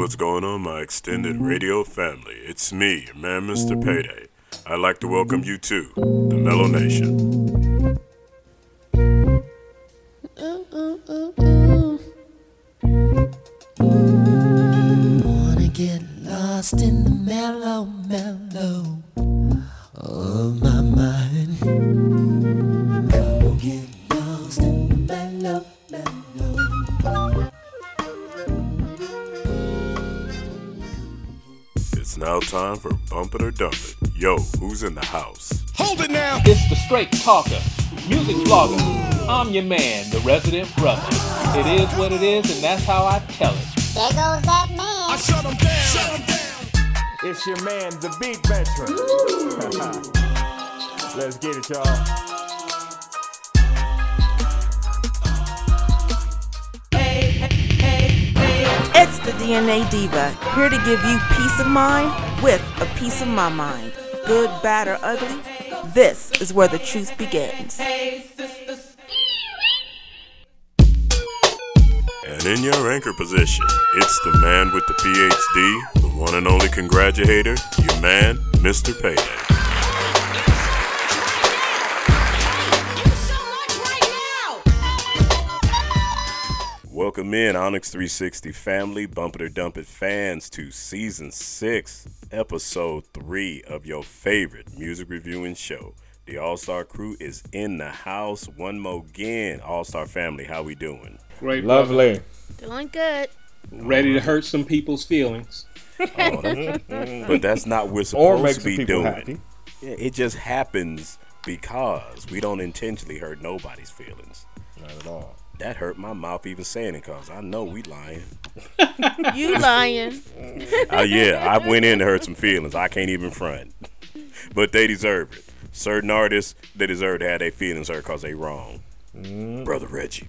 What's going on, my extended mm-hmm. radio family? It's me, your man, Mr. Mm-hmm. Payday. I'd like to welcome you to the Mellow Nation. Wanna get lost in the mellow, mellow of my mind. Now time for Bump It or Dump It. Yo, who's in the house? Hold it now. It's the straight talker, music blogger. I'm your man, the resident brother. It is what it is, and that's how I tell it. There goes that I man. shut him down. Shut him down. It's your man, the beat veteran. Let's get it, y'all. The DNA Diva, here to give you peace of mind with a piece of my mind. Good, bad, or ugly, this is where the truth begins. And in your anchor position, it's the man with the PhD, the one and only congratulator, your man, Mr. Payday. Welcome in, Onyx 360 family, Bump It or Dump It fans, to season six, episode three of your favorite music reviewing show. The All Star crew is in the house. One more again, All Star family. How we doing? Great. Lovely. Doing good. Ready to hurt some people's feelings. Oh, that- but that's not what we're Or supposed to be doing. happy. Yeah, it just happens because we don't intentionally hurt nobody's feelings. Not at all. That hurt my mouth even saying it because I know we lying. You lying. Uh, yeah, I went in to hurt some feelings. I can't even front. But they deserve it. Certain artists, they deserve to have their feelings hurt because they wrong. Brother Reggie.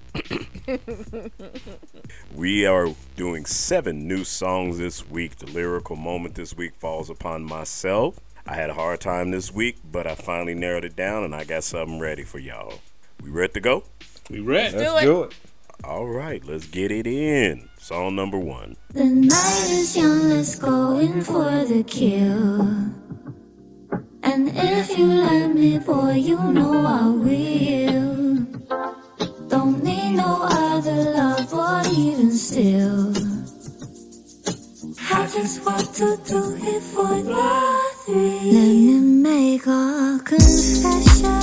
we are doing seven new songs this week. The lyrical moment this week falls upon myself. I had a hard time this week, but I finally narrowed it down and I got something ready for y'all. We ready to go? We ready? Let's do it. All right, let's get it in. Song number one. The night is young, let's go in for the kill. And if you let me, boy, you know I will. Don't need no other love or even still. I just want to do it for the three. Let me make a confession.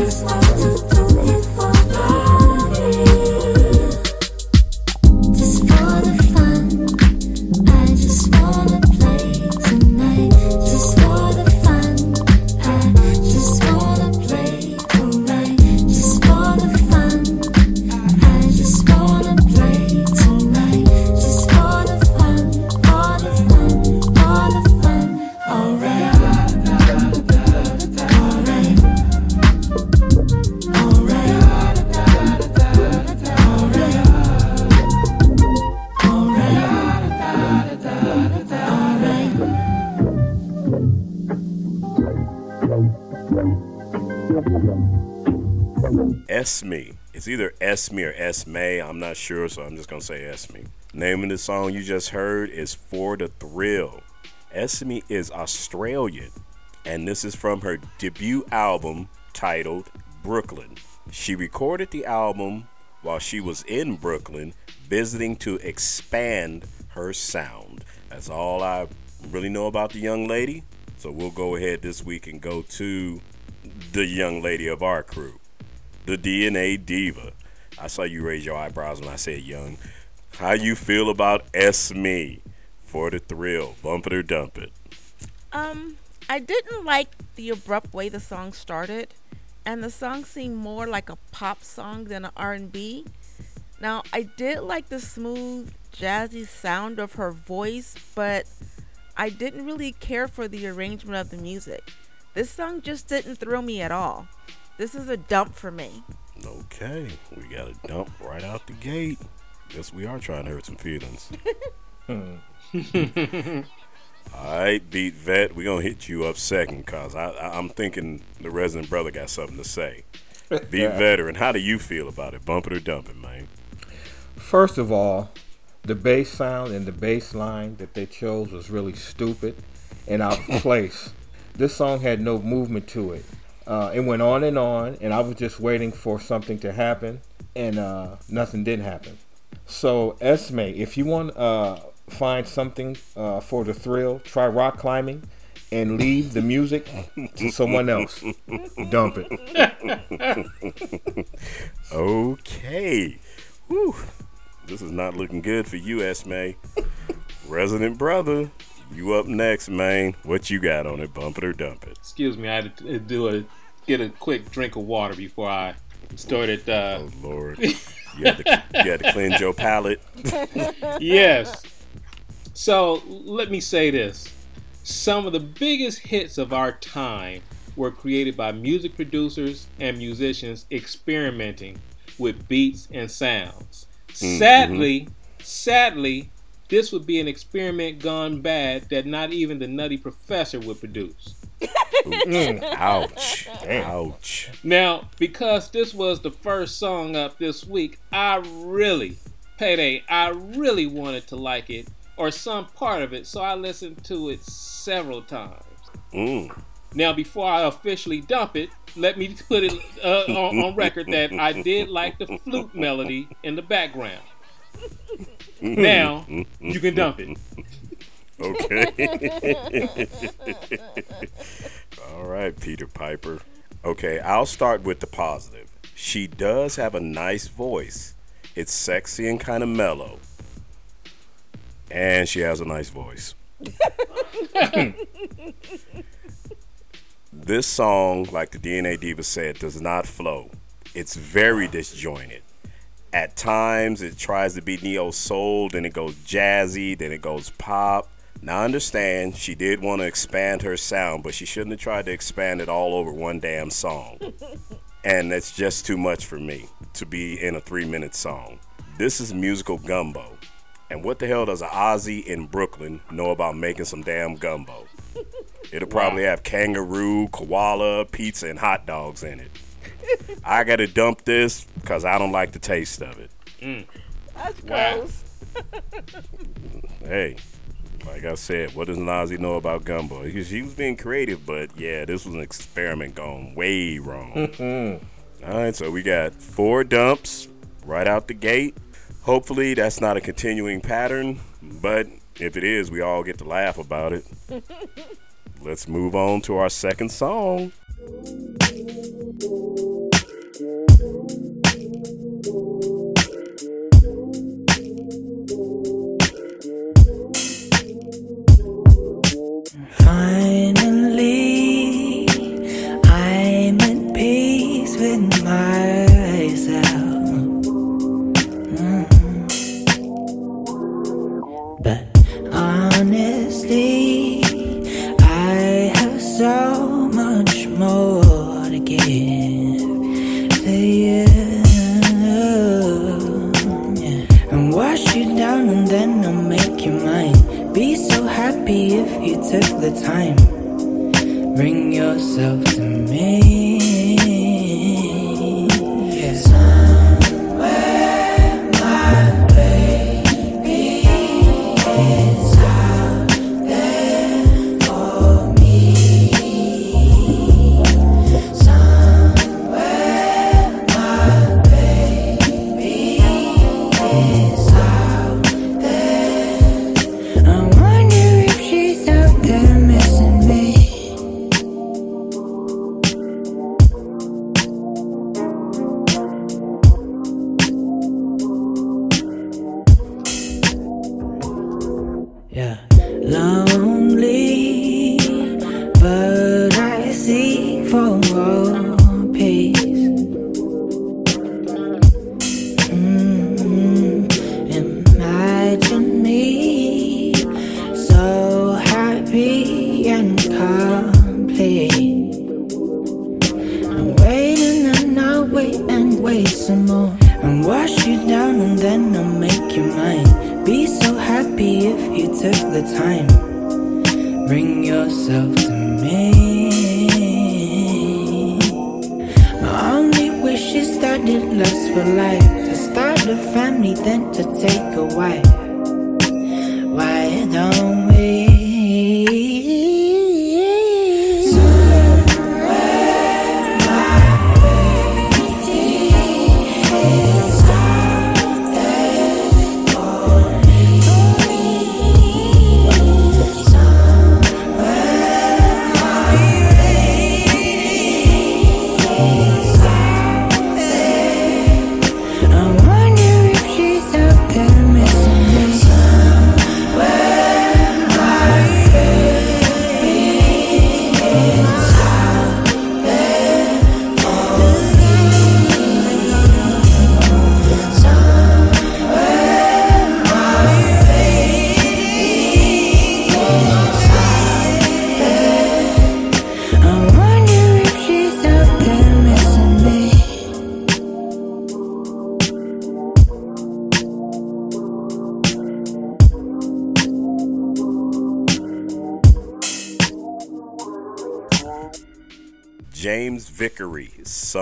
just Esme or Esme. I'm not sure, so I'm just gonna say Esme. Name of the song you just heard is For the Thrill. Esme is Australian, and this is from her debut album titled Brooklyn. She recorded the album while she was in Brooklyn visiting to expand her sound. That's all I really know about the young lady. So we'll go ahead this week and go to the young lady of our crew, the DNA diva. I saw you raise your eyebrows when I said young. How you feel about Esme for the thrill? Bump it or dump it. Um, I didn't like the abrupt way the song started, and the song seemed more like a pop song than an R&B. Now, I did like the smooth, jazzy sound of her voice, but I didn't really care for the arrangement of the music. This song just didn't thrill me at all. This is a dump for me. Okay, we got a dump right out the gate. Guess we are trying to hurt some feelings. All right, beat vet. We're gonna hit you up second, cause I, I I'm thinking the resident brother got something to say. Beat veteran, how do you feel about it? Bump it or dump it, man? First of all, the bass sound and the bass line that they chose was really stupid and out of place. This song had no movement to it. Uh, it went on and on, and I was just waiting for something to happen, and uh, nothing did happen. So, Esme, if you want to uh, find something uh, for the thrill, try rock climbing and leave the music to someone else. Dump it. Okay. Whew. This is not looking good for you, Esme. Resident brother, you up next, man. What you got on it? Bump it or dump it? Excuse me, I had to do a get a quick drink of water before I started. Uh, Oh Lord, you had to, you had to cleanse your palate. yes. So let me say this: some of the biggest hits of our time were created by music producers and musicians experimenting with beats and sounds. Sadly, sadly, this would be an experiment gone bad that not even the Nutty Professor would produce. Ouch! Ouch! Now, because this was the first song up this week, I really, Payday, I really wanted to like it or some part of it, so I listened to it several times. Mm. Now, before I officially dump it, let me put it uh, on, on record that I did like the flute melody in the background. Now, you can dump it. Okay. All right, Peter Piper. Okay, I'll start with the positive. She does have a nice voice. It's sexy and kind of mellow. And she has a nice voice. this song, like the DNA Diva said, does not flow. It's very disjointed. At times, it tries to be neo soul, then it goes jazzy, then it goes pop. Now, I understand she did want to expand her sound, but she shouldn't have tried to expand it all over one damn song. and that's just too much for me to be in a three minute song. This is musical gumbo. And what the hell does an Aussie in Brooklyn know about making some damn gumbo? It'll probably have kangaroo, koala, pizza, and hot dogs in it. I gotta dump this because I don't like the taste of it. Mm. That's Wow. gross. Hey, like I said, what does Nazi know about gumbo? He, he was being creative, but yeah, this was an experiment gone way wrong. Mm-hmm. All right, so we got four dumps right out the gate. Hopefully, that's not a continuing pattern, but if it is, we all get to laugh about it. Let's move on to our second song. Life. To start a family, then to take a wife. Why don't we?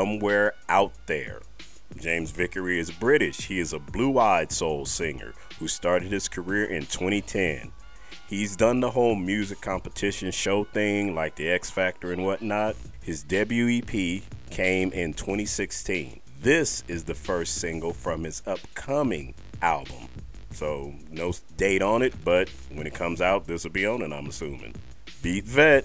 Somewhere out there. James Vickery is British. He is a blue eyed soul singer who started his career in 2010. He's done the whole music competition show thing like the X Factor and whatnot. His debut EP came in 2016. This is the first single from his upcoming album. So, no date on it, but when it comes out, this will be on it, I'm assuming. Beat Vet,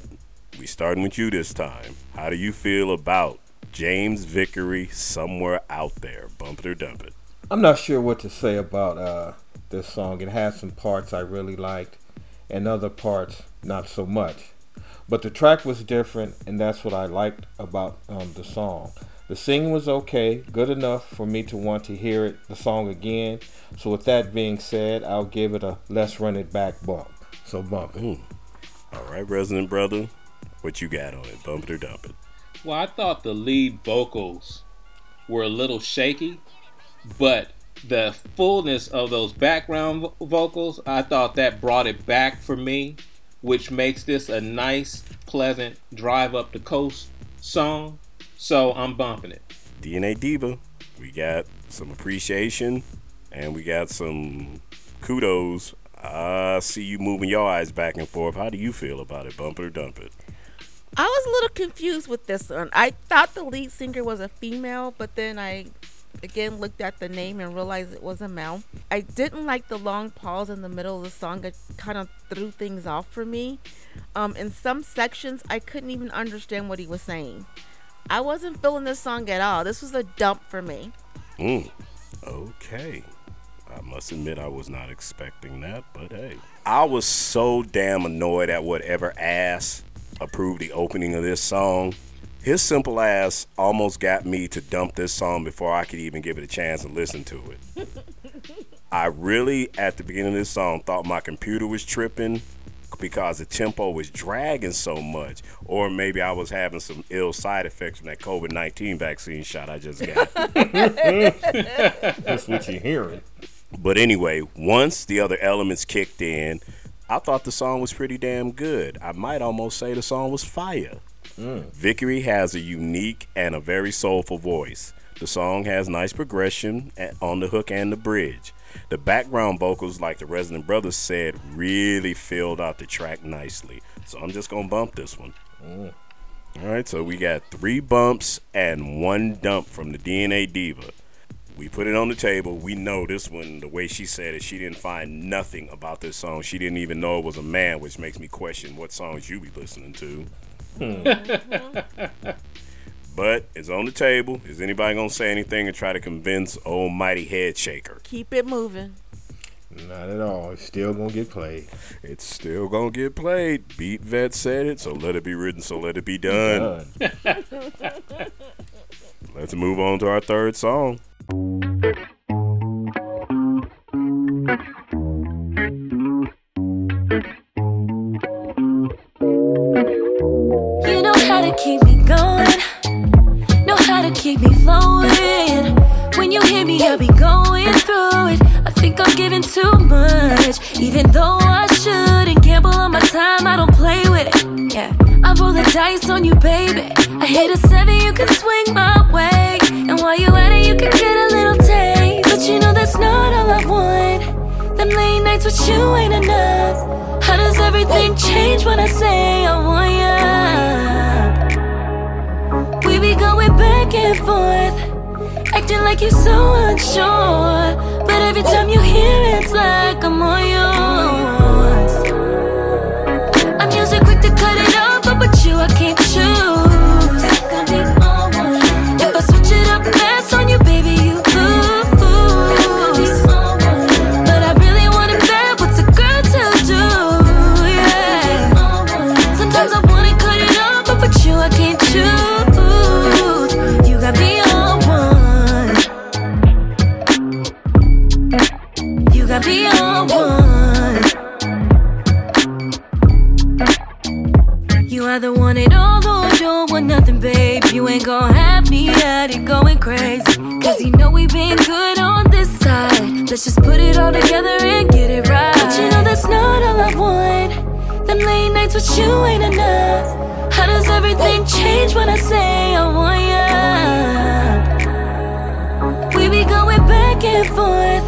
we starting with you this time. How do you feel about James Vickery somewhere out there? Bump it or dump it. I'm not sure what to say about uh, this song. It has some parts I really liked, and other parts not so much. But the track was different, and that's what I liked about um, the song. The singing was okay, good enough for me to want to hear it, the song again. So with that being said, I'll give it a let's run it back bump. So bump it. All right, resident brother, what you got on it? Bump it or dump it? Well, I thought the lead vocals were a little shaky, but the fullness of those background vo- vocals, I thought that brought it back for me, which makes this a nice, pleasant drive up the coast song. So I'm bumping it. DNA Diva, we got some appreciation and we got some kudos. I see you moving your eyes back and forth. How do you feel about it? Bump it or dump it? I was a little confused with this one. I thought the lead singer was a female, but then I again looked at the name and realized it was a male. I didn't like the long pause in the middle of the song. It kind of threw things off for me. Um, in some sections, I couldn't even understand what he was saying. I wasn't feeling this song at all. This was a dump for me. Mm. Okay. I must admit I was not expecting that, but hey. I was so damn annoyed at whatever ass approved the opening of this song. His simple ass almost got me to dump this song before I could even give it a chance to listen to it. I really, at the beginning of this song, thought my computer was tripping because the tempo was dragging so much, or maybe I was having some ill side effects from that COVID 19 vaccine shot I just got. That's what you're hearing. But anyway, once the other elements kicked in, I thought the song was pretty damn good. I might almost say the song was fire. Vickery has a unique and a very soulful voice. The song has nice progression on the hook and the bridge. The background vocals, like the Resident Brothers said, really filled out the track nicely. So I'm just gonna bump this one. Mm. All right, so we got three bumps and one dump from the DNA Diva. We put it on the table. We know this one, the way she said it, she didn't find nothing about this song. She didn't even know it was a man, which makes me question what songs you be listening to. Hmm. but it's on the table. Is anybody gonna say anything and try to convince Almighty Head Shaker? Keep it moving. Not at all. It's still gonna get played. It's still gonna get played. Beat Vet said it, so let it be written, so let it be done. Done. Let's move on to our third song. You know how to keep me going, know how to keep me flowing. When you hear me, I'll be going through it. I think I'm giving too much. Even though I shouldn't gamble on my time, I don't play with. Yeah, I roll the dice on you, baby. I hit a seven, you can swing my way. While you at it, you can get a little taste. But you know that's not all I want. Them late nights with you ain't enough. How does everything change when I say I want ya? We be going back and forth, acting like you're so unsure. But every time you hear it, it's like I'm all yours. Ain't gon' have me at it going crazy. Cause you know we been good on this side. Let's just put it all together and get it right. But you know that's not all I want. Them late nights with you ain't enough. How does everything change when I say I want ya? We be going back and forth,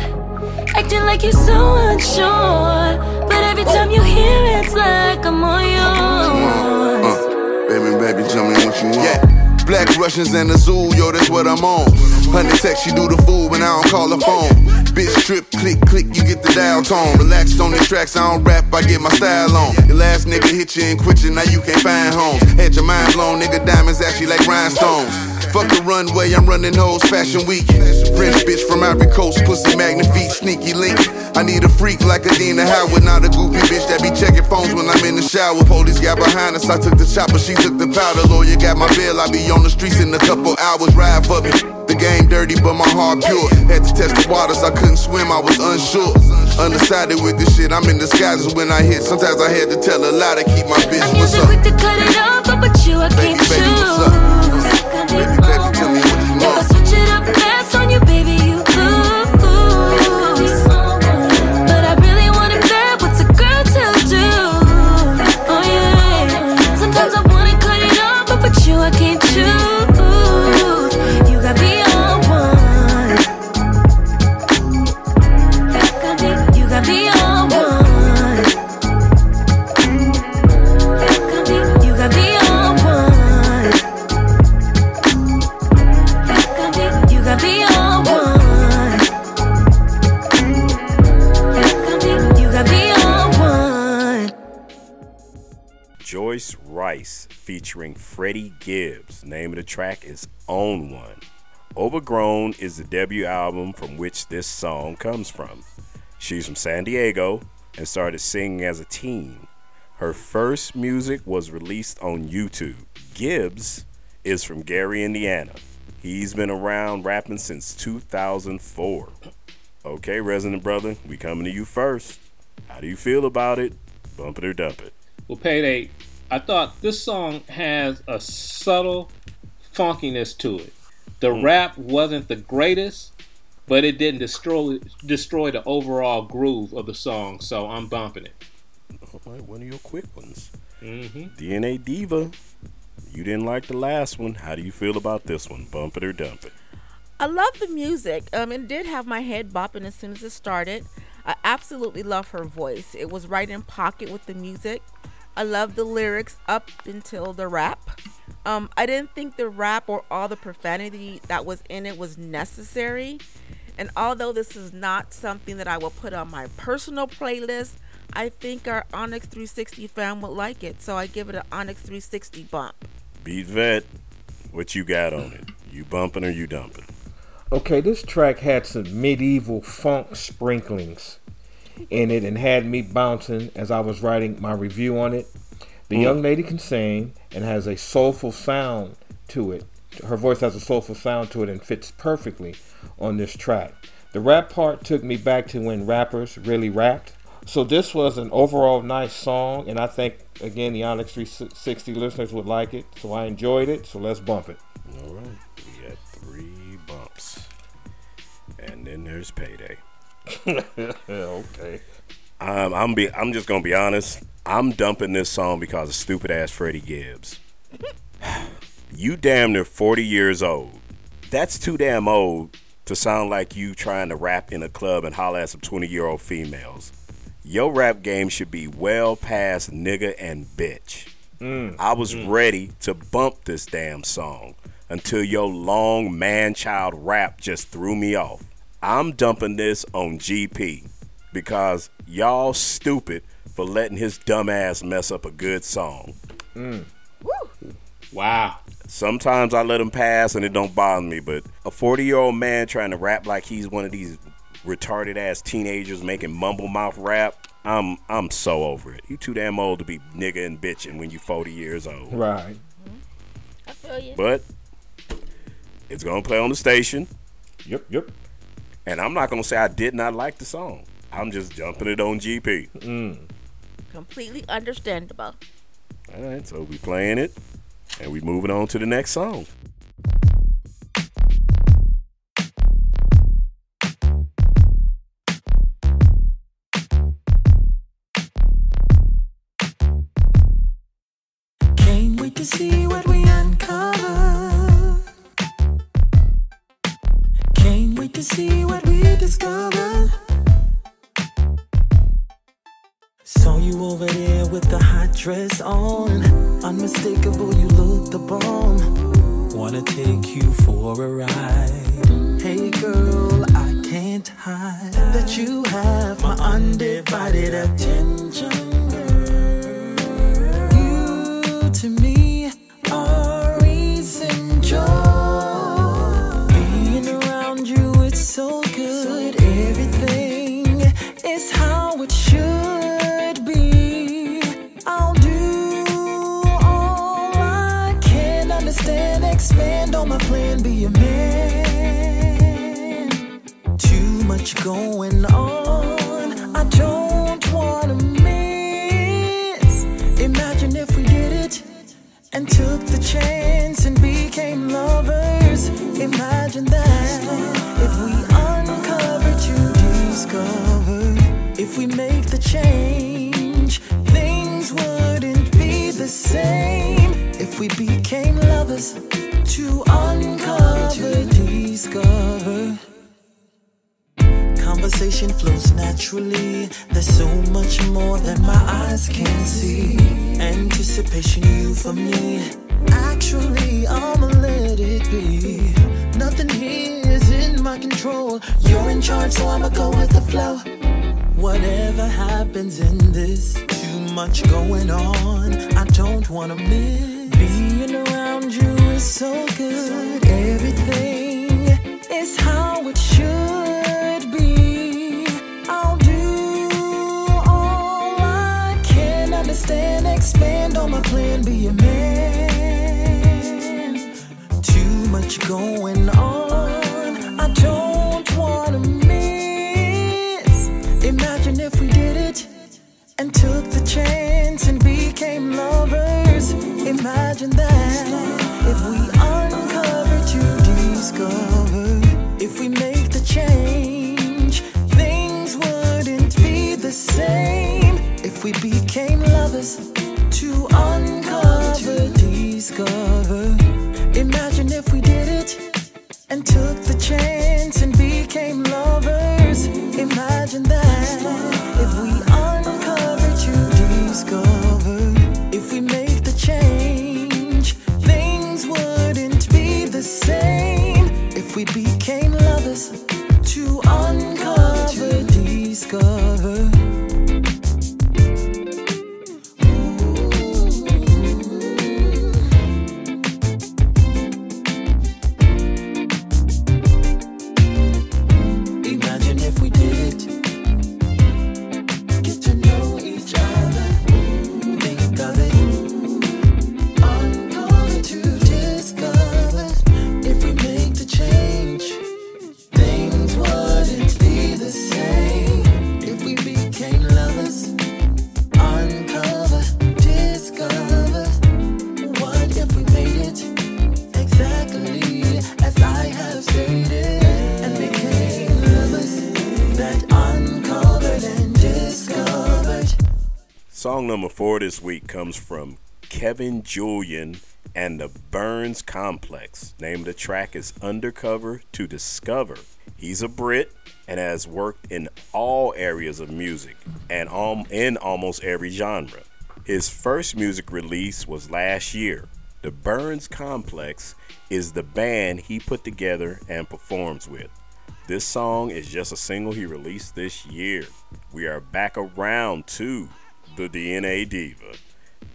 acting like you're so unsure. But every time you hear it, it's like I'm all yours. Uh, baby, baby, tell me what you want. Yeah. Black Russians and zoo, yo, that's what I'm on. Honey text, she do the fool when I don't call her phone. Bitch trip, click, click, you get the dial tone. Relaxed on these tracks, I don't rap, I get my style on. Your last nigga hit you and quit you, now you can't find homes. Had your mind blown, nigga, diamonds actually like rhinestones. Fuck the runway, I'm running hoes fashion week. French bitch from Ivory Coast, pussy magnifique, sneaky link. I need a freak like Adina Howard, not a goofy bitch that be checking phones when I'm in the shower. Police got behind us, I took the chopper, she took the powder. Lawyer got my bail, I be on the streets in a couple hours, ride for me. The game dirty, but my heart pure. Had to test the waters, I couldn't swim, I was unsure. Undecided with this shit, I'm in disguises when I hit. Sometimes I had to tell a lie to keep my bitch. I'm What's up? quick to cut it off, but with you I can't baby, what's choose. Baby, tell me featuring Freddie Gibbs. Name of the track is Own One. Overgrown is the debut album from which this song comes from. She's from San Diego and started singing as a teen. Her first music was released on YouTube. Gibbs is from Gary, Indiana. He's been around rapping since 2004. Okay, resident brother, we coming to you first. How do you feel about it? Bump it or dump it. Well, Payday, I thought this song has a subtle funkiness to it. The rap wasn't the greatest, but it didn't destroy destroy the overall groove of the song, so I'm bumping it. All right, one of your quick ones. hmm DNA Diva, you didn't like the last one. How do you feel about this one? Bump it or dump it? I love the music. Um, it did have my head bopping as soon as it started. I absolutely love her voice. It was right in pocket with the music. I love the lyrics up until the rap. Um, I didn't think the rap or all the profanity that was in it was necessary. And although this is not something that I will put on my personal playlist, I think our Onyx 360 fan would like it. So I give it an Onyx 360 bump. Beat Vet, what you got on it? You bumping or you dumping? Okay, this track had some medieval funk sprinklings in it and had me bouncing as I was writing my review on it. The hmm. young lady can sing and has a soulful sound to it. Her voice has a soulful sound to it and fits perfectly on this track. The rap part took me back to when rappers really rapped. So this was an overall nice song, and I think again the Onyx 360 listeners would like it. So I enjoyed it. So let's bump it. All right, we got three bumps. And then there's payday. okay. Um, I'm be I'm just gonna be honest. I'm dumping this song because of stupid ass Freddie Gibbs. you damn near 40 years old. That's too damn old to sound like you trying to rap in a club and holler at some 20 year old females. Your rap game should be well past nigga and bitch. I was ready to bump this damn song until your long man child rap just threw me off. I'm dumping this on GP because y'all stupid for letting his dumb ass mess up a good song. Mm. Wow. Sometimes I let him pass and it don't bother me, but a 40 year old man trying to rap like he's one of these retarded ass teenagers making mumble mouth rap, I'm I'm so over it. You too damn old to be nigga and bitching when you 40 years old. Right. Mm-hmm. I feel you. But it's gonna play on the station, Yep. Yep. And I'm not gonna say I did not like the song. I'm just jumping it on GP. Completely understandable. All right, so we playing it, and we moving on to the next song. Can't wait to see what we you over there with the hot dress on. Unmistakable, you look the bomb. Wanna take you for a ride. Hey girl, I can't hide that you have my undivided attention. Wanna miss. This week comes from Kevin Julian and the Burns Complex. Name of the track is Undercover to Discover. He's a Brit and has worked in all areas of music and in almost every genre. His first music release was last year. The Burns Complex is the band he put together and performs with. This song is just a single he released this year. We are back around to the DNA Diva.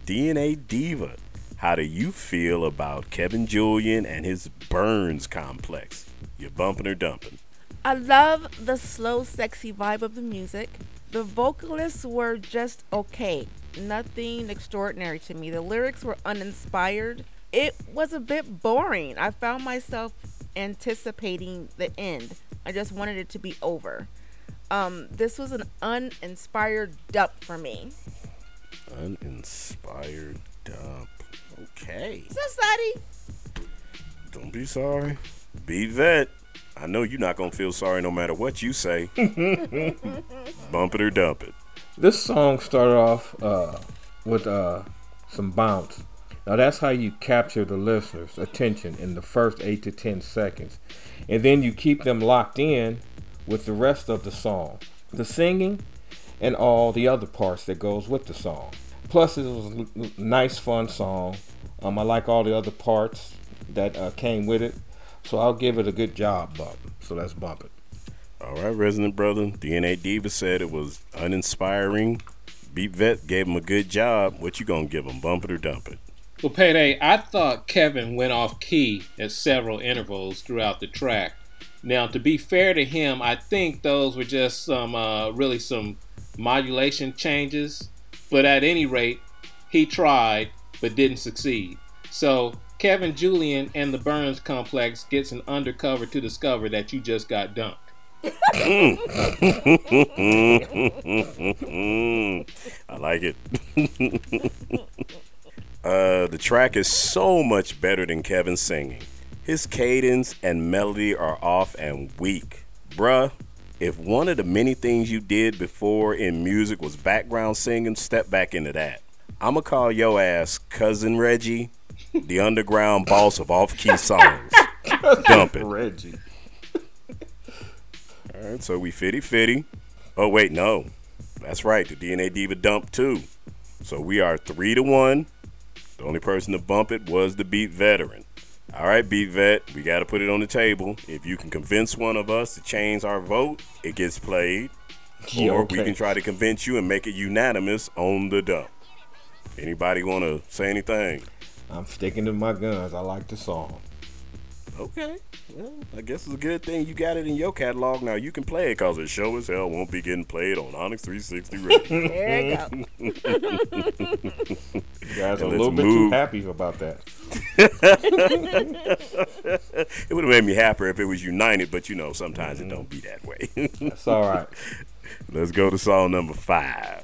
DNA Diva, how do you feel about Kevin Julian and his Burns Complex? You bumping or dumping? I love the slow, sexy vibe of the music. The vocalists were just okay. Nothing extraordinary to me. The lyrics were uninspired. It was a bit boring. I found myself anticipating the end. I just wanted it to be over. Um, this was an uninspired dump for me. Uninspired dump. Okay. Society. Don't be sorry. Beat Vet. I know you're not gonna feel sorry no matter what you say. Bump it or dump it. This song started off uh, with uh, some bounce. Now that's how you capture the listener's attention in the first eight to ten seconds, and then you keep them locked in with the rest of the song, the singing, and all the other parts that goes with the song. Plus, it was a nice, fun song. Um, I like all the other parts that uh, came with it, so I'll give it a good job bump. So let's bump it. All right, resident brother. DNA Diva said it was uninspiring. Beat Vet gave him a good job. What you gonna give him? Bump it or dump it? Well, Payday, I thought Kevin went off key at several intervals throughout the track. Now, to be fair to him, I think those were just some, uh, really some modulation changes. But at any rate, he tried but didn't succeed. So, Kevin Julian and the Burns Complex gets an undercover to discover that you just got dumped. I like it. uh, the track is so much better than Kevin singing. His cadence and melody are off and weak. Bruh, if one of the many things you did before in music was background singing, step back into that. I'ma call yo ass Cousin Reggie, the underground boss of off key songs. Dump it. Reggie. All right, so we fitty fitty. Oh wait, no, that's right. The DNA Diva dumped too. So we are three to one. The only person to bump it was the beat veteran. All right, beat vet, we got to put it on the table. If you can convince one of us to change our vote, it gets played. Yeah, or okay. we can try to convince you and make it unanimous on the dump. Anybody want to say anything? I'm sticking to my guns. I like the song. Okay. Well, I guess it's a good thing you got it in your catalog. Now you can play it because it sure as hell won't be getting played on Onyx 360 Radio. There you go. You guys are a little bit move. too happy about that. it would have made me happier if it was united, but you know, sometimes it don't be that way. That's all right. Let's go to song number five.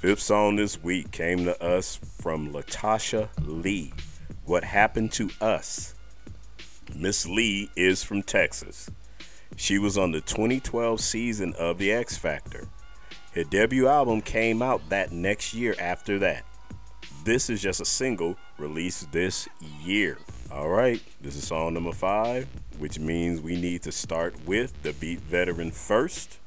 Fifth song this week came to us from Latasha Lee. What happened to us? Miss Lee is from Texas. She was on the 2012 season of The X Factor. Her debut album came out that next year after that. This is just a single released this year. All right, this is song number five, which means we need to start with the beat veteran first.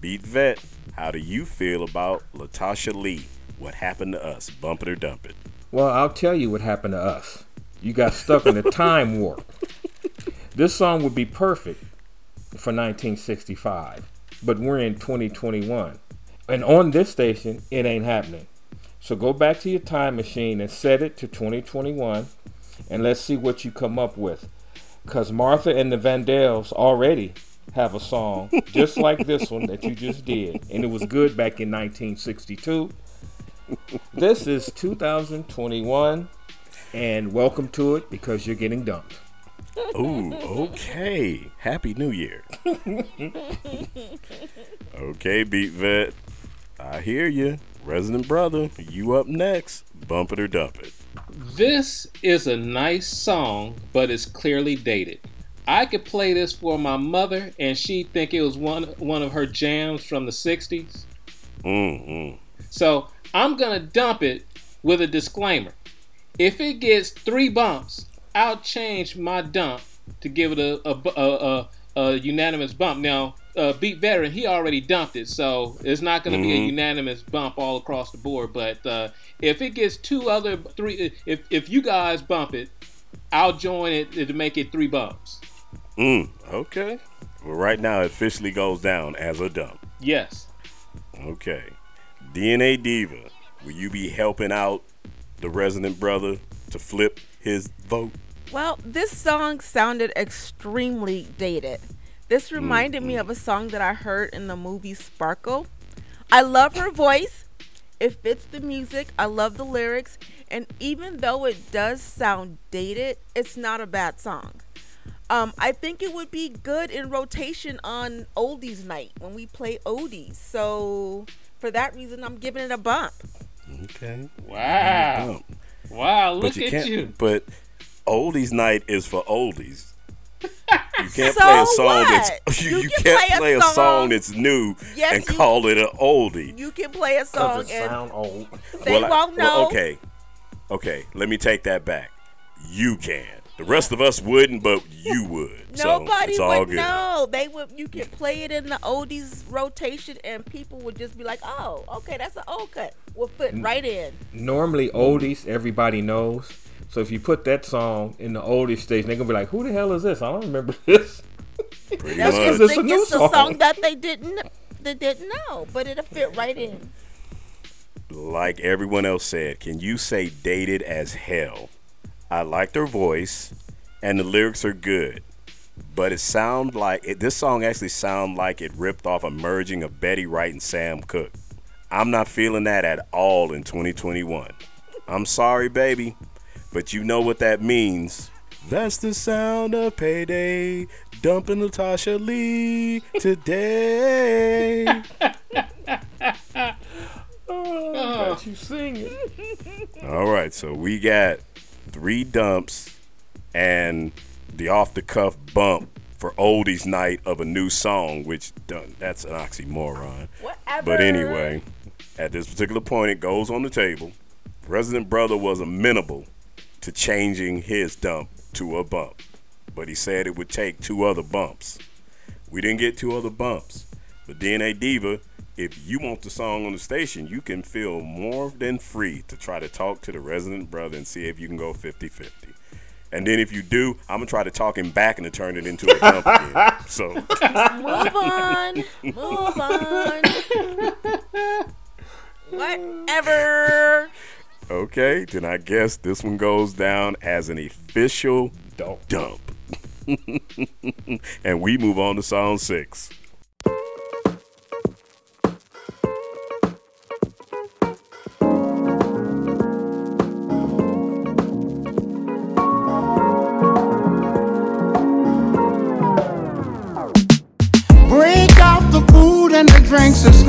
Beat vet, how do you feel about Latasha Lee? What happened to us? Bump it or dump it? Well, I'll tell you what happened to us. You got stuck in a time warp. This song would be perfect for 1965, but we're in 2021. And on this station, it ain't happening. So go back to your time machine and set it to 2021 and let's see what you come up with. Because Martha and the Vandellas already have a song just like this one that you just did, and it was good back in 1962. This is 2021, and welcome to it because you're getting dumped. Ooh, okay. Happy New Year. okay, beat vet. I hear you. Resident brother, you up next. Bump it or dump it. This is a nice song, but it's clearly dated. I could play this for my mother, and she'd think it was one one of her jams from the '60s. Mm-hmm. So I'm gonna dump it with a disclaimer. If it gets three bumps, I'll change my dump to give it a a, a, a, a unanimous bump. Now, uh, beat veteran, he already dumped it, so it's not gonna be a Mhm. unanimous bump all across the board. But uh, if it gets two other three, if if you guys bump it, I'll join it to make it three bumps. Mm, okay. Well, right now it officially goes down as a dump. Yes. Okay. DNA Diva, will you be helping out the resident brother to flip his vote? Well, this song sounded extremely dated. This reminded me of a song that I heard in the movie Sparkle. I love her voice. It fits the music. I love the lyrics. And even though it does sound dated, it's not a bad song. Um, I think it would be good in rotation on oldies night when we play oldies. So for that reason, I'm giving it a bump. Okay. Wow. Bump. Wow, But look you at can't. you. But oldies night is for oldies. You can't So play a song that's what? you, You you can can't play a play a song- song that's new Yes, and you- call it an oldie. You can play a song it and sound old. they Well, won't know. well, okay, okay. Let me take that back. You can. The rest of us wouldn't, but you would. so Nobody it's all would good. know. They would. You could play it in the oldies rotation, and people would just be like, "Oh, okay, that's an old cut. We'll fit right in." Normally, oldies, everybody knows. So if you put that song in the oldies station, they're gonna be like, "Who the hell is this? I don't remember this." Pretty That's much. because This a new it's the song. song that they didn't they didn't know, but it'll fit right in. like everyone else said, can you say dated as hell? I liked her voice, and the lyrics are good, but it sound like it, this song actually sound like it ripped off a merging of Betty Wright and Sam Cooke. I'm not feeling that at all in 2021. I'm sorry, baby, but you know what that means. That's the sound of payday, dumping Latasha Lee today. Oh, got you singing. All right, so we got three dumps and the off the cuff bump for oldies night of a new song, which that's an oxymoron. Whatever. But anyway, at this particular point, it goes on the table. Resident Brother was amenable to changing his dump to a bump, but he said it would take two other bumps. We didn't get two other bumps. But DNA Diva, if you want the song on the station, you can feel more than free to try to talk to the resident brother and see if you can go 50 50. And then if you do, I'm going to try to talk him back and to turn it into a dump again. So, Move on. Move on. Whatever. okay, then I guess this one goes down as an official Dump. dump. and we move on to song six.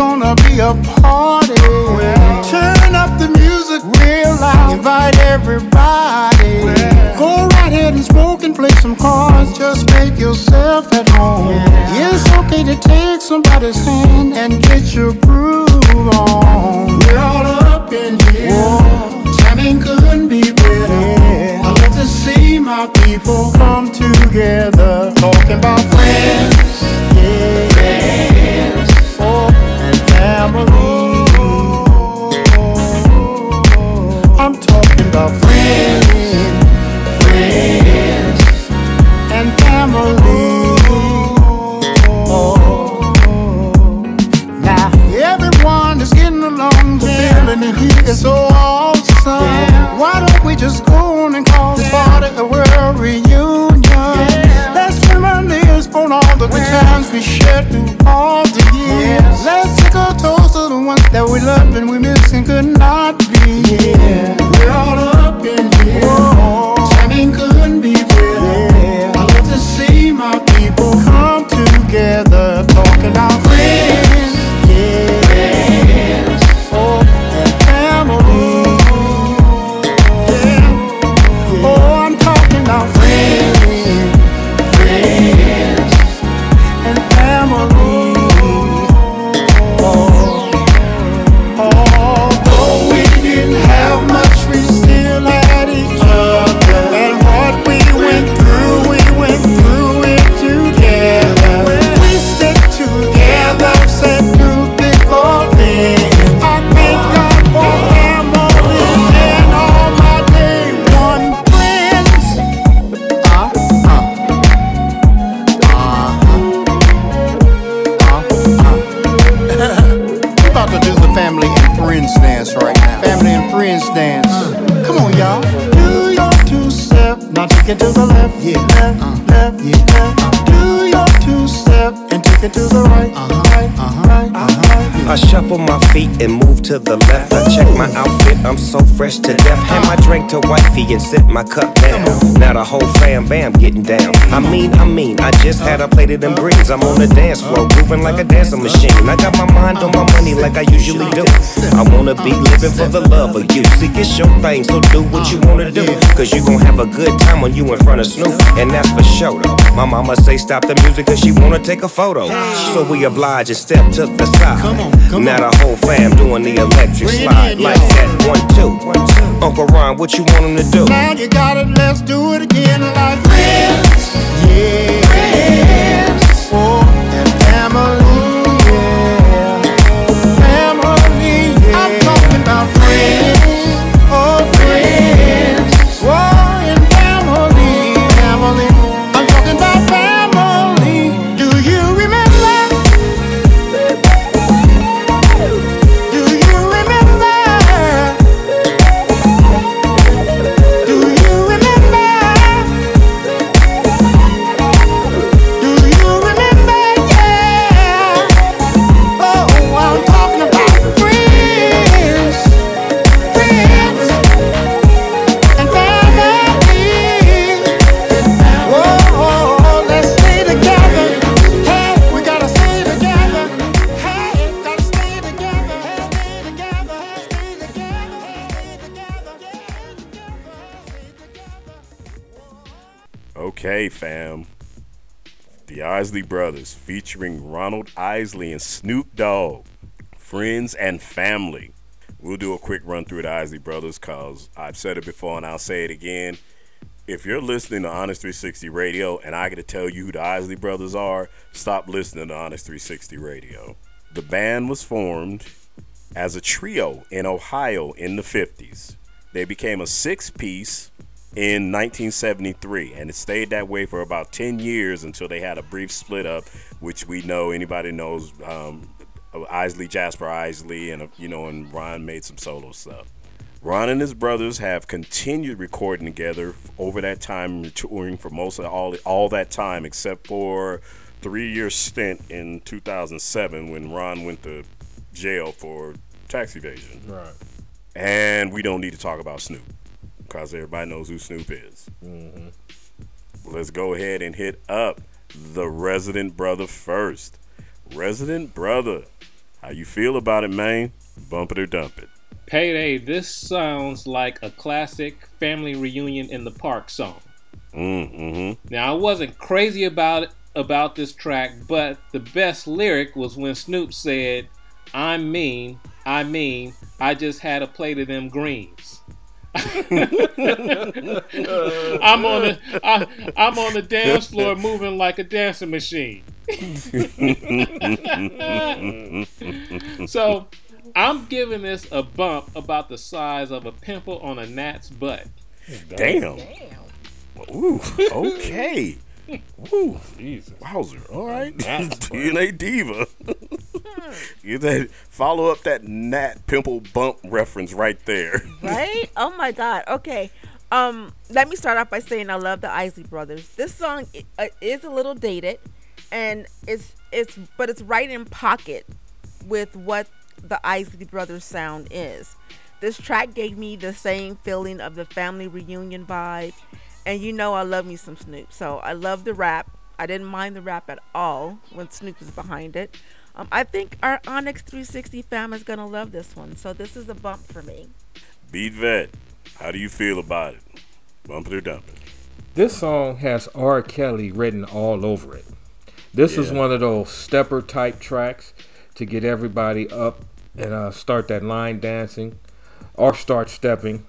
Gonna be a party. Turn up the music real loud. Invite everybody. Go right ahead and smoke and play some cards. Just make yourself at home. It's okay to take somebody's hand and get your groove on. We're all up in here. Timing couldn't be better. I love to see my people come together. Talking about friends. Family and friends dance right now. Family and friends dance. Come on, y'all. Do your two step. Now take it to the left, yeah, left, left, yeah, left. Uh-huh. Do your two step and take it to the right, right. I shuffle my feet and move to the left. I check my outfit, I'm so fresh to death. Hand my drink to wifey and sit my cup down. Now the whole fam bam getting down. I mean, I mean, I just had a plate of them greens. I'm on the dance floor, moving like a dancing machine. I got my mind on my money like I usually do. I wanna be living for the love of you. See, it's your thing, so do what you wanna do. Cause you gon' have a good time when you in front of Snoop. And that's for sure though. My mama say stop the music cause she wanna take a photo. So we oblige and step to the side. Now the whole fam doing the electric slide like that. One, two. Uncle Ron, what you want him to do? Now you got it, let's do it again like friends. Yeah. Friends. Oh, fam. The Isley Brothers featuring Ronald Isley and Snoop Dogg. Friends and family. We'll do a quick run through the Isley Brothers because I've said it before and I'll say it again. If you're listening to Honest 360 Radio and I get to tell you who the Isley Brothers are, stop listening to Honest 360 Radio. The band was formed as a trio in Ohio in the 50s. They became a six piece in 1973 and it stayed that way for about 10 years until they had a brief split up, which we know anybody knows um, Isley, Jasper Isley, and uh, you know, and Ron made some solo stuff. Ron and his brothers have continued recording together over that time, touring for most of all all that time, except for three year stint in 2007 when Ron went to jail for tax evasion. Right. And we don't need to talk about Snoop because everybody knows who Snoop is. Mm-hmm. Let's go ahead and hit up the Resident Brother first. Resident Brother, How you feel about it, man? Bump it or dump it. Payday, this sounds like a classic family reunion in the park song. Mm, mm-hmm. Now I wasn't crazy about it, about this track, but the best lyric was when Snoop said, "I'm mean, I mean, I just had a plate of them greens." I'm on the I, I'm on the dance floor moving like a dancing machine. so I'm giving this a bump about the size of a pimple on a gnat's butt. Damn. Ooh, okay. Woo. Jesus. Wowzer. All right. Gnat's. DNA Diva. Get that follow up that gnat pimple bump reference right there. right? Oh my God. Okay. Um, let me start off by saying I love the Isley Brothers. This song uh, is a little dated, and it's it's but it's right in pocket with what the Isley Brothers sound is. This track gave me the same feeling of the family reunion vibe, and you know I love me some Snoop, so I love the rap. I didn't mind the rap at all when Snoop was behind it. Um, I think our Onyx 360 fam is gonna love this one, so this is a bump for me. Beat Vet, how do you feel about it? Bump it or dump it? This song has R. Kelly written all over it. This is one of those stepper type tracks to get everybody up and uh, start that line dancing or start stepping.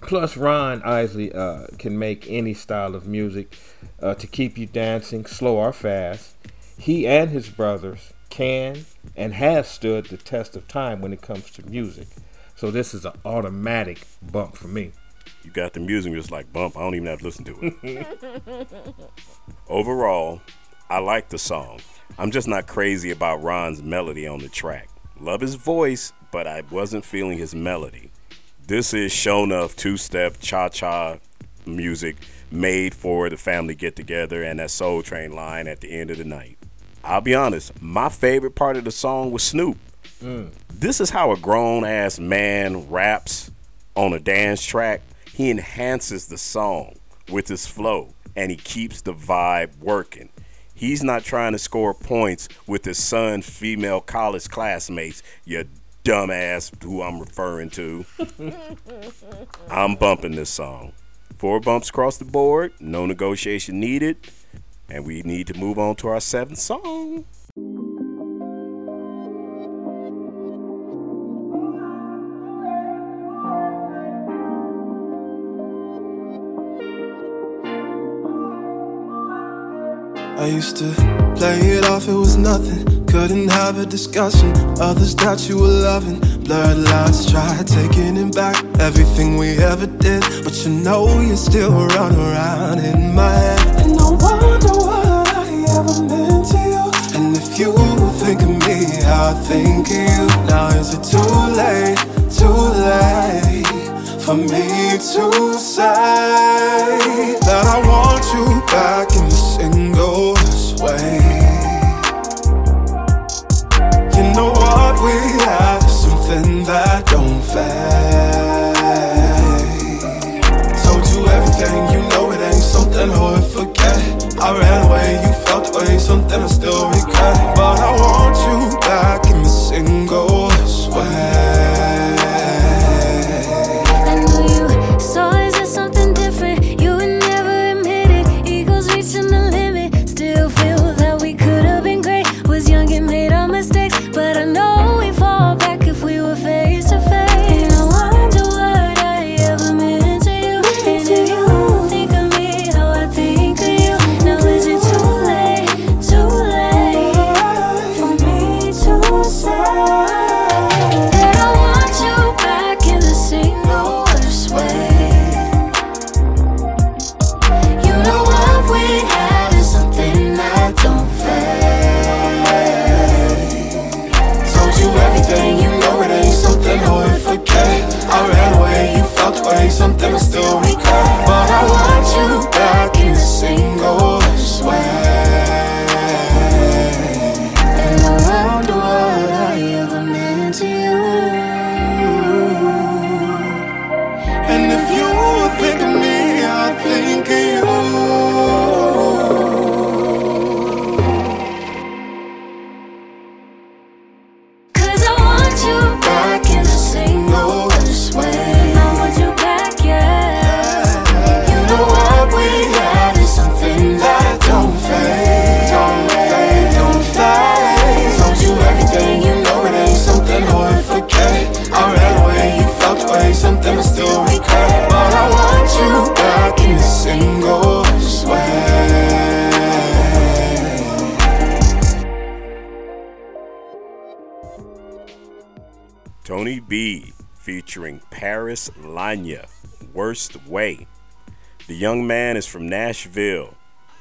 Plus, Ron Isley uh, can make any style of music uh, to keep you dancing, slow or fast. He and his brothers can and have stood the test of time when it comes to music. So this is an automatic bump for me. You got the music just like bump. I don't even have to listen to it. Overall, I like the song. I'm just not crazy about Ron's melody on the track. Love his voice, but I wasn't feeling his melody. This is show enough two step cha cha music made for the family get together and that Soul Train line at the end of the night. I'll be honest, my favorite part of the song was Snoop. Mm. This is how a grown ass man raps on a dance track. He enhances the song with his flow and he keeps the vibe working. He's not trying to score points with his son's female college classmates, you dumbass who I'm referring to. I'm bumping this song. Four bumps across the board, no negotiation needed, and we need to move on to our seventh song. I used to play it off, it was nothing. Couldn't have a discussion. Others that you were loving. Blurred lines, tried taking it back. Everything we ever did. But you know you still run around in my head. And I wonder what I ever meant to you. And if you think of me, I think of you. Now is it too late, too late for me to say that I want you back fade. Told you everything, you know it ain't something I would forget. I ran away, you felt the way, something I still from Nashville.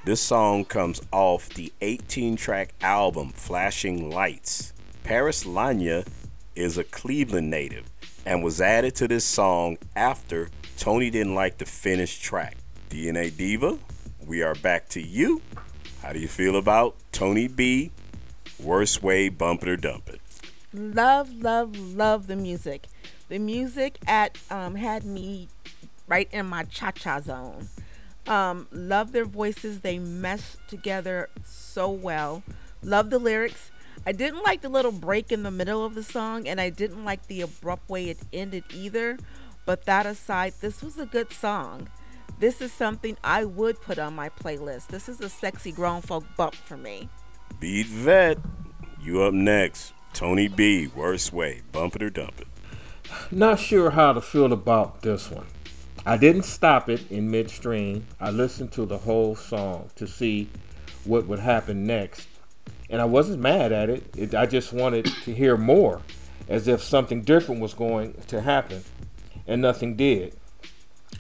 This song comes off the 18 track album Flashing Lights. Paris Lanya is a Cleveland native and was added to this song after Tony didn't like the finished track. DNA Diva, we are back to you. How do you feel about Tony B? Worst way, bump it or dump it. Love, love, love the music. The music at um, had me right in my cha cha zone. Um, love their voices. They mesh together so well. Love the lyrics. I didn't like the little break in the middle of the song, and I didn't like the abrupt way it ended either. But that aside, this was a good song. This is something I would put on my playlist. This is a sexy grown folk bump for me. Beat Vet, you up next. Tony B, worst way, bump it or dump it. Not sure how to feel about this one. I didn't stop it in midstream. I listened to the whole song to see what would happen next. And I wasn't mad at it. it I just wanted to hear more, as if something different was going to happen. And nothing did.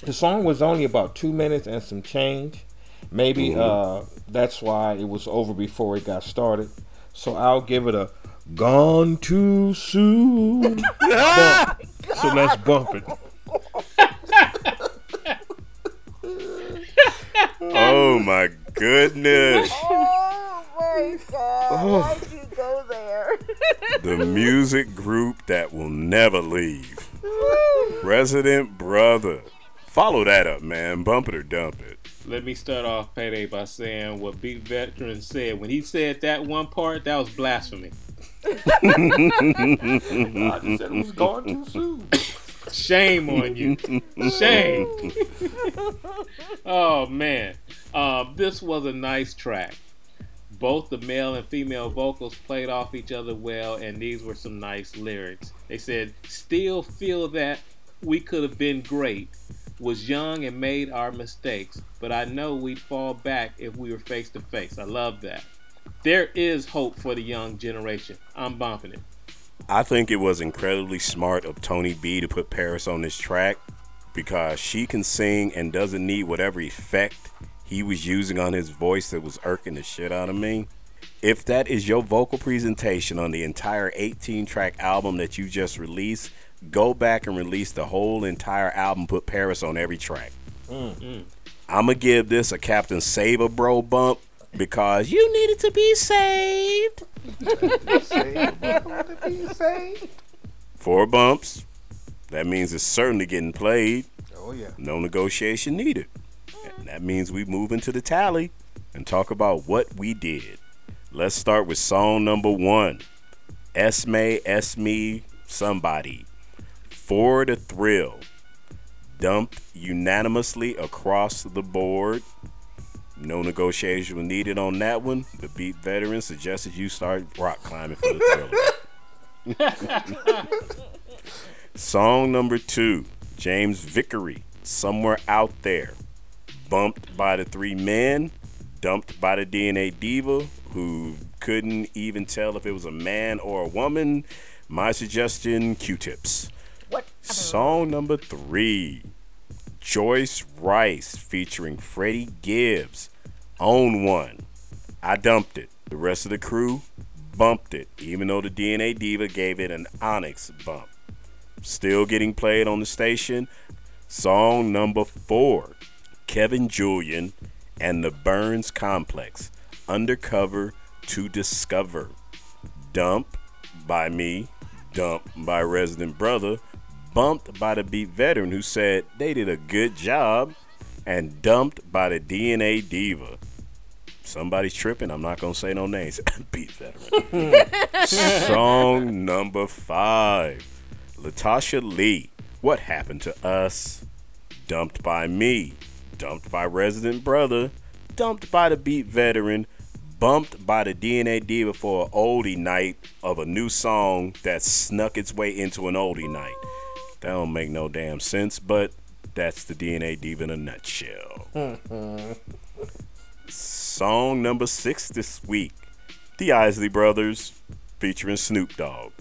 The song was only about two minutes and some change. Maybe uh, that's why it was over before it got started. So I'll give it a gone too soon. So let's bump it. Oh my goodness. Oh my god! Oh. Why'd you go there? The music group that will never leave. Resident Brother. Follow that up, man. Bump it or dump it. Let me start off payday by saying what Beat Veteran said. When he said that one part, that was blasphemy. I just said it was gone too soon. Shame on you. Shame. oh man. Um, this was a nice track. Both the male and female vocals played off each other well, and these were some nice lyrics. They said, Still feel that we could have been great. Was young and made our mistakes, but I know we'd fall back if we were face to face. I love that. There is hope for the young generation. I'm bumping it. I think it was incredibly smart of Tony B to put Paris on this track because she can sing and doesn't need whatever effect he was using on his voice that was irking the shit out of me. If that is your vocal presentation on the entire 18 track album that you just released, go back and release the whole entire album, put Paris on every track. Mm. I'm gonna give this a Captain Save a Bro bump because you needed to be saved. Four bumps. That means it's certainly getting played. Oh yeah. No negotiation needed. And that means we move into the tally and talk about what we did. Let's start with song number one. Esme, Esme, somebody. For the thrill. Dumped unanimously across the board. No negotiation was needed on that one. The beat veteran suggested you start rock climbing for the thriller. Song number two, James Vickery, Somewhere Out There. Bumped by the three men, dumped by the DNA diva, who couldn't even tell if it was a man or a woman. My suggestion, Q-tips. What? Song number three, Joyce Wrice featuring Freddie Gibbs. On one. I dumped it. The rest of the crew bumped it, even though the DNA Diva gave it an Onyx bump. Still getting played on the station. Song number four Kevin Julian and the Burns Complex. Undercover to Discover. Dump by me, dump by Resident Brother, bumped by the Beat Veteran who said they did a good job, and dumped by the DNA Diva. Somebody's tripping. I'm not gonna say no names. Beat Veteran. Song number five. Latasha Lee. What happened to us? Dumped by me. Dumped by Resident Brother. Dumped by the Beat Veteran. Bumped by the DNA Diva for an oldie night of a new song that snuck its way into an oldie night. That don't make no damn sense, but that's the DNA Diva in a nutshell. Mm-hmm. Song number six this week The Isley Brothers featuring Snoop Dogg.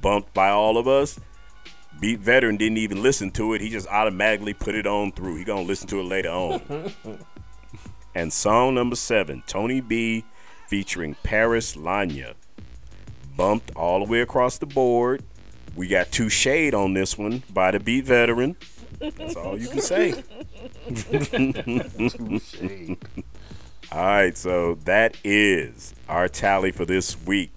Bumped by all of us, Beat veteran didn't even listen to it. He just automatically put it on through. He gonna listen to it later on. and song number seven, Tony B, featuring Paris Lanya, bumped all the way across the board. We got two shade on this one by the beat veteran. That's all you can say. all right, so that is our tally for this week.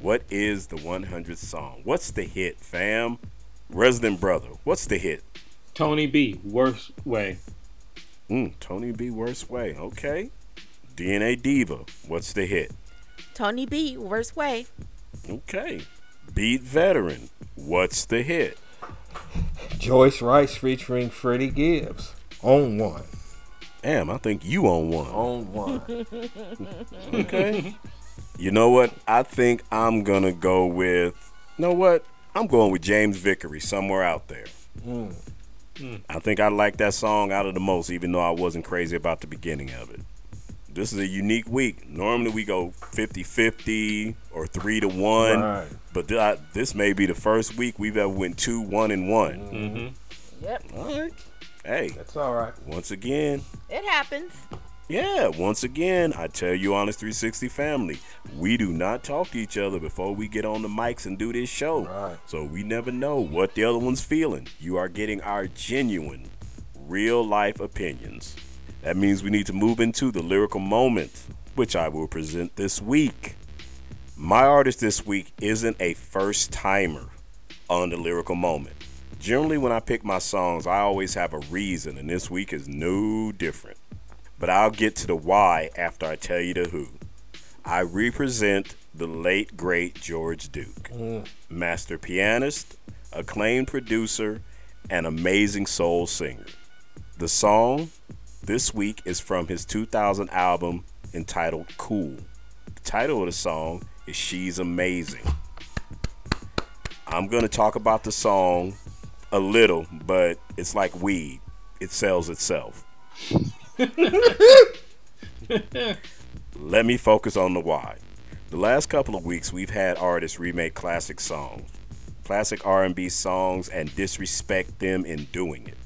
What is the 100th song? What's the hit, fam? Resident Brother, what's the hit? Tony B, worst way. Mm, Tony B, worst way. Okay. DNA Diva, what's the hit? Tony B, worst way. Okay. Beat Veteran, what's the hit? Joyce Wrice featuring Freddie Gibbs. On one. Damn, I think you on one. On one. Okay. You know what? I think I'm gonna go with. You know what? I'm going with James Vickery, somewhere out there. Mm. I think I like that song out of the most, even though I wasn't crazy about the beginning of it. This is a unique week. Normally we go 50-50 or three to one, Right. but th- I- this may be the first week we've ever went two, one, and one. Mm-hmm. Yep. All right. Hey, that's all right. Once again, It happens. yeah, once again, I tell you, Honest 360 family, we do not talk to each other before we get on the mics and do this show. Right. So we never know what the other one's feeling. You are getting our genuine, real life opinions. That means we need to move into the lyrical moment, which I will present this week. My artist this week isn't a first timer on the lyrical moment. Generally, when I pick my songs, I always have a reason, and this week is no different. But I'll get to the why after I tell you the who. I represent the late, great George Duke, mm. master pianist, acclaimed producer, and amazing soul singer. The song this week is from his 2000 album entitled Cool. The title of the song is She's Amazing. I'm going to talk about the song a little, but it's like weed, it sells itself. Let me focus on the why. The last couple of weeks we've had artists remake classic songs, classic R&B songs and disrespect them in doing it.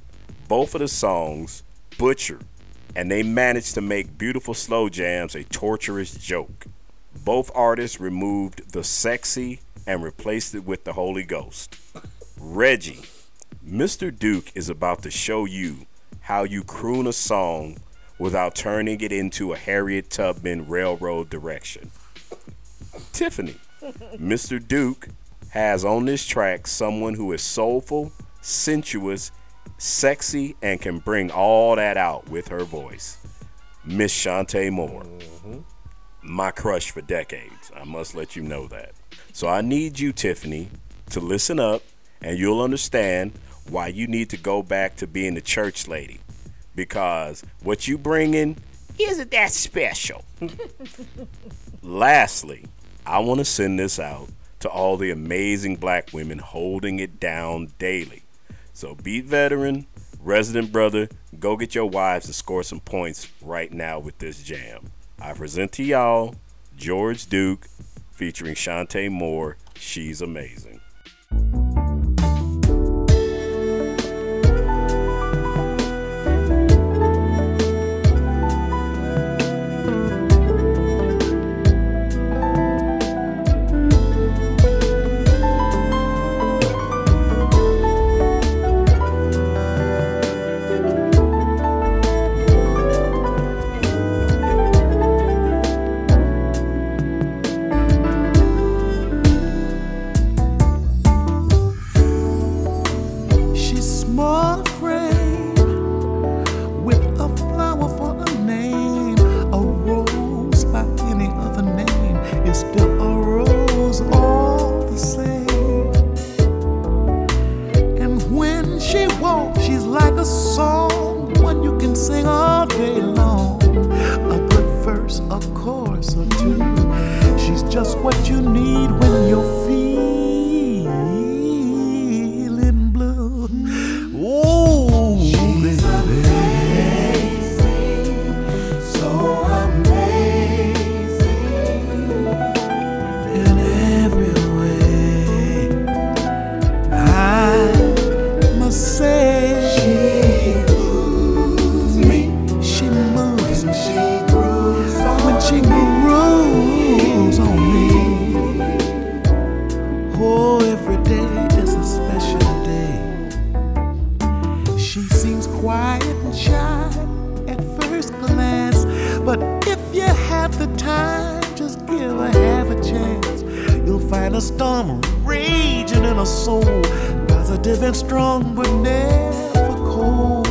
Both of the songs butchered and they managed to make beautiful slow jams a torturous joke. Both artists removed the sexy and replaced it with the Holy Ghost. Reggie, Mr. Duke is about to show you how you croon a song without turning it into a Harriet Tubman railroad direction. Tiffany, Mr. Duke has on this track someone who is soulful, sensuous, sexy, and can bring all that out with her voice. Miss Chanté Moore. Mm-hmm. My crush for decades. I must let you know that. So I need you, Tiffany, to listen up and you'll understand why you need to go back to being the church lady. Because what you bring in isn't that special. Lastly, I want to send this out to all the amazing black women holding it down daily. So, beat veteran, resident brother, go get your wives to score some points right now with this jam. I present to y'all George Duke featuring Chanté Moore. She's amazing. quiet and shy at first glance. But if you have the time, just give her half a chance. You'll find a storm raging in her soul, positive and strong, but never cold.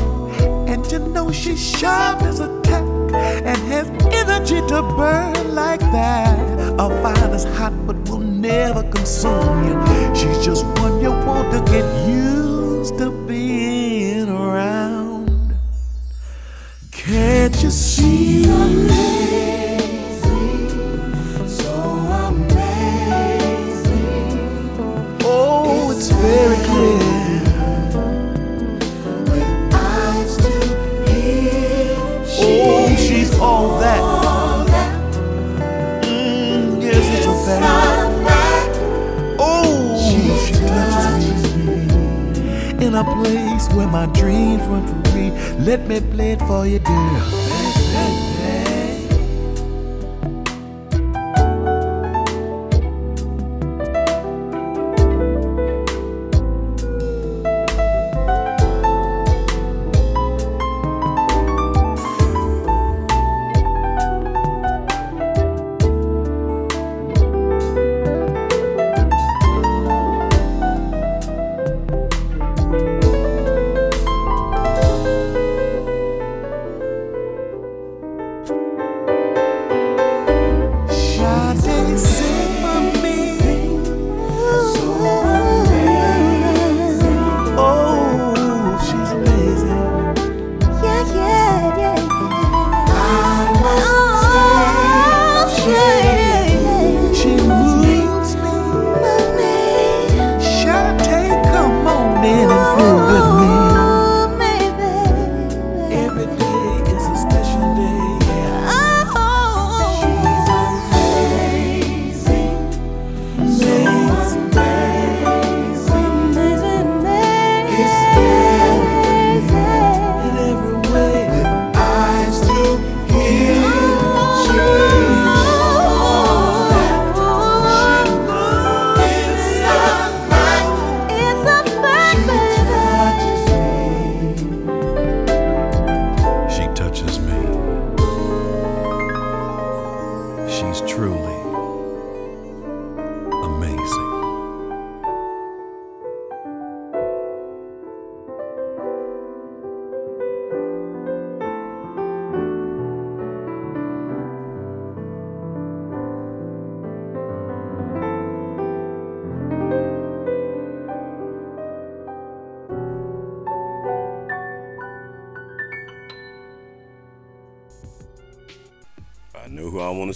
And you know she's sharp as a tack and has energy to burn like that. A fire that's hot but will never consume you. She's just one you want to get used to being. In this up back Oh it's very clear. Oh, She's all that Mmm, yes, it's a fact. Oh, she touches me in a place where my dreams run free. Let me play it for you, girl. Sade,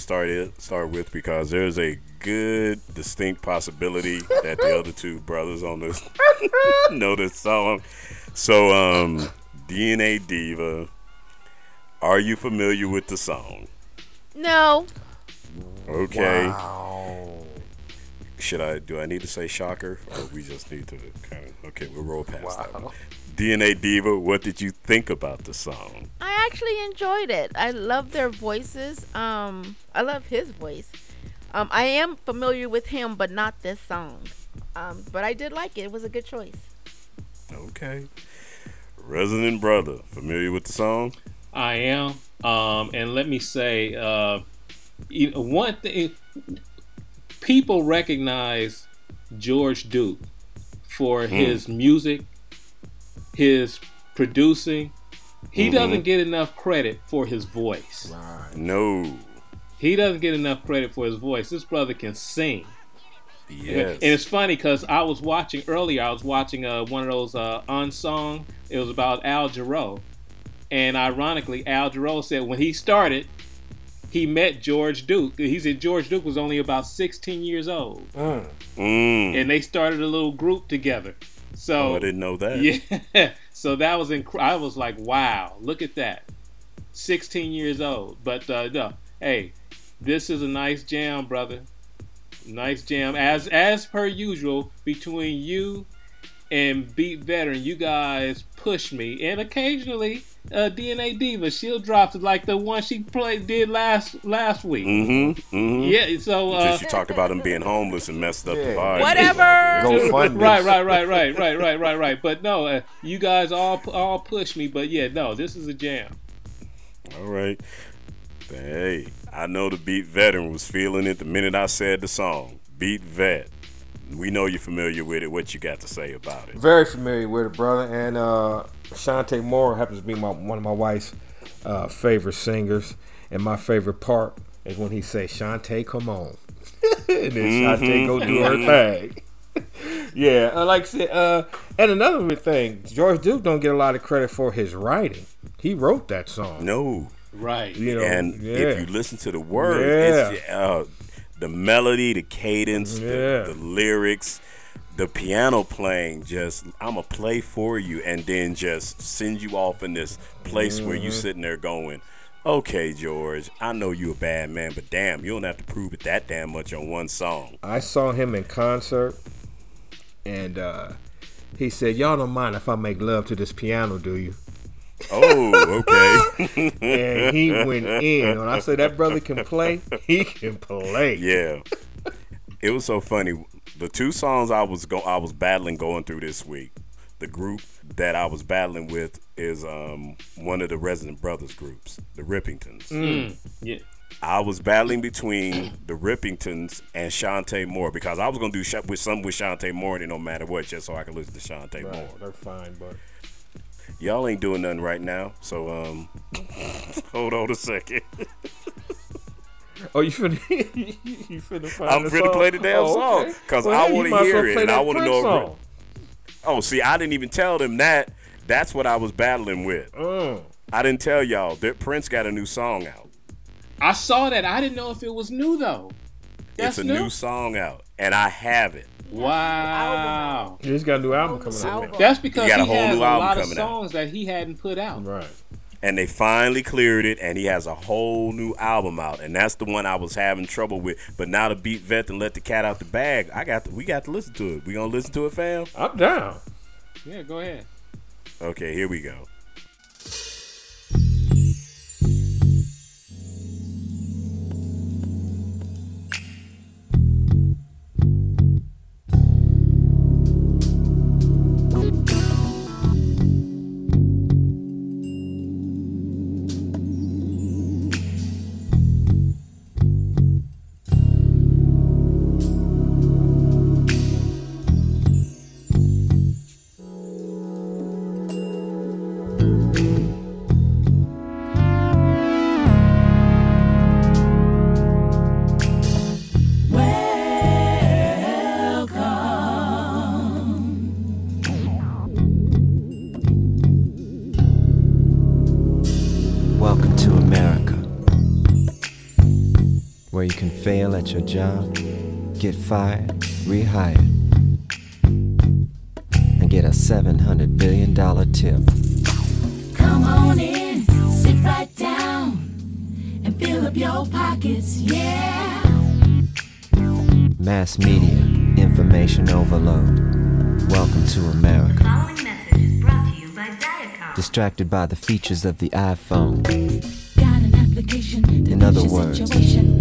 start it, start with because there's a good, distinct possibility that the other two brothers on this know this song. So, um, DNA Diva, are you familiar with the song? No. Okay. Should I? Do I need to say shocker, or we just need to kind of? Okay, we'll roll past that one. DNA Diva, what did you think about the song? I actually enjoyed it. I love their voices. Um, I love his voice. Um, I am familiar with him, but not this song. Um, but I did like it. It was a good choice. Okay. Resident Brother, familiar with the song? I am. Um, and let me say, uh, one thing people recognize George Duke for Hmm. his music, his producing. He Mhm. doesn't get enough credit for his voice. No. He doesn't get enough credit for his voice. This brother can sing. Yes. And it's funny because I was watching earlier. I was watching uh, one of those uh, unsung. It was about Al Jarreau, and ironically, Al Jarreau said when he started, he met George Duke. He said George Duke was only about 16 years old, Mm. and they started a little group together. So Oh, I didn't know that. Yeah. So that was inc- I was like, wow, look at that. 16 years old. But uh, no, hey, this is a nice jam, brother. Nice jam. As as per usual, between you and Beat Veteran, you guys push me, and occasionally uh, DNA Diva, she'll drop it like the one she played did last last week. Mm-hmm. mm-hmm. Yeah, so uh, Until she talked about him being homeless and messed up the vibe. right, right, right, right, right, right, right, right. But no, uh, you guys all all push me. But yeah, no, this is a jam. All right. Hey, I know the beat veteran was feeling it the minute I said the song. Beat vet. We know you're familiar with it. What you got to say about it? Very familiar with it, brother. And uh, Chanté Moore happens to be my, one of my wife's uh, favorite singers. And my favorite part is when he says, Chanté, come on. and then Chanté go do her thing. yeah, uh, like I said, uh, and another thing, George Duke don't get a lot of credit for his writing. He wrote that song. No. Right. You know, and yeah. if you listen to the words, Yeah. it's uh, the melody, the cadence, Yeah. the, the lyrics, the piano playing. Just I'm a play for you, and then just send you off in this place where you Mhm. sitting there going. Okay, George, I know you a bad man, but damn, you don't have to prove it that damn much on one song. I saw him in concert, and uh, he said, "Y'all don't mind if I make love to this piano, do you?" Oh, okay. and he went in. When I say that brother can play, he can play. Yeah. It was so funny. The two songs I was go I was battling going through this week. The group that I was battling with is um one of the Resident Brothers groups, the Rippingtons. Mm. Yeah. I was battling between the Rippingtons and Chanté Moore because I was gonna do sh- with some with Chanté Moore, and no matter what, just so I could listen to Chanté Moore. They're fine, but Y'all ain't doing nothing right now, so um, hold on a second. oh, you finna you finna find I'm the finna song? play the damn Oh, song okay. because Well, I want to as well hear it and I want to know. if- song. Oh, see, I didn't even tell them that. That's what I was battling with. Mm. I didn't tell y'all that Prince got a new song out. I saw that. I didn't know if it was new though. That's it's a new song out, and I have it. Wow. He's got a new album coming out. That's because He got a whole has new a album lot of coming out. songs that he hadn't put out. Right. And they finally cleared it, and he has a whole new album out, and that's the one I was having trouble with. But now to beat vet and let the cat out the bag, I got to, we got to listen to it. We gonna listen to it, fam? I'm down. Yeah, go ahead. Okay, here we go. At your job, get fired, rehired, and get a $700 billion tip. Come on in, sit right down, and fill up your pockets, yeah. Mass media, information overload. Welcome to America. Distracted by the features of the iPhone. Got an application In other words, situation.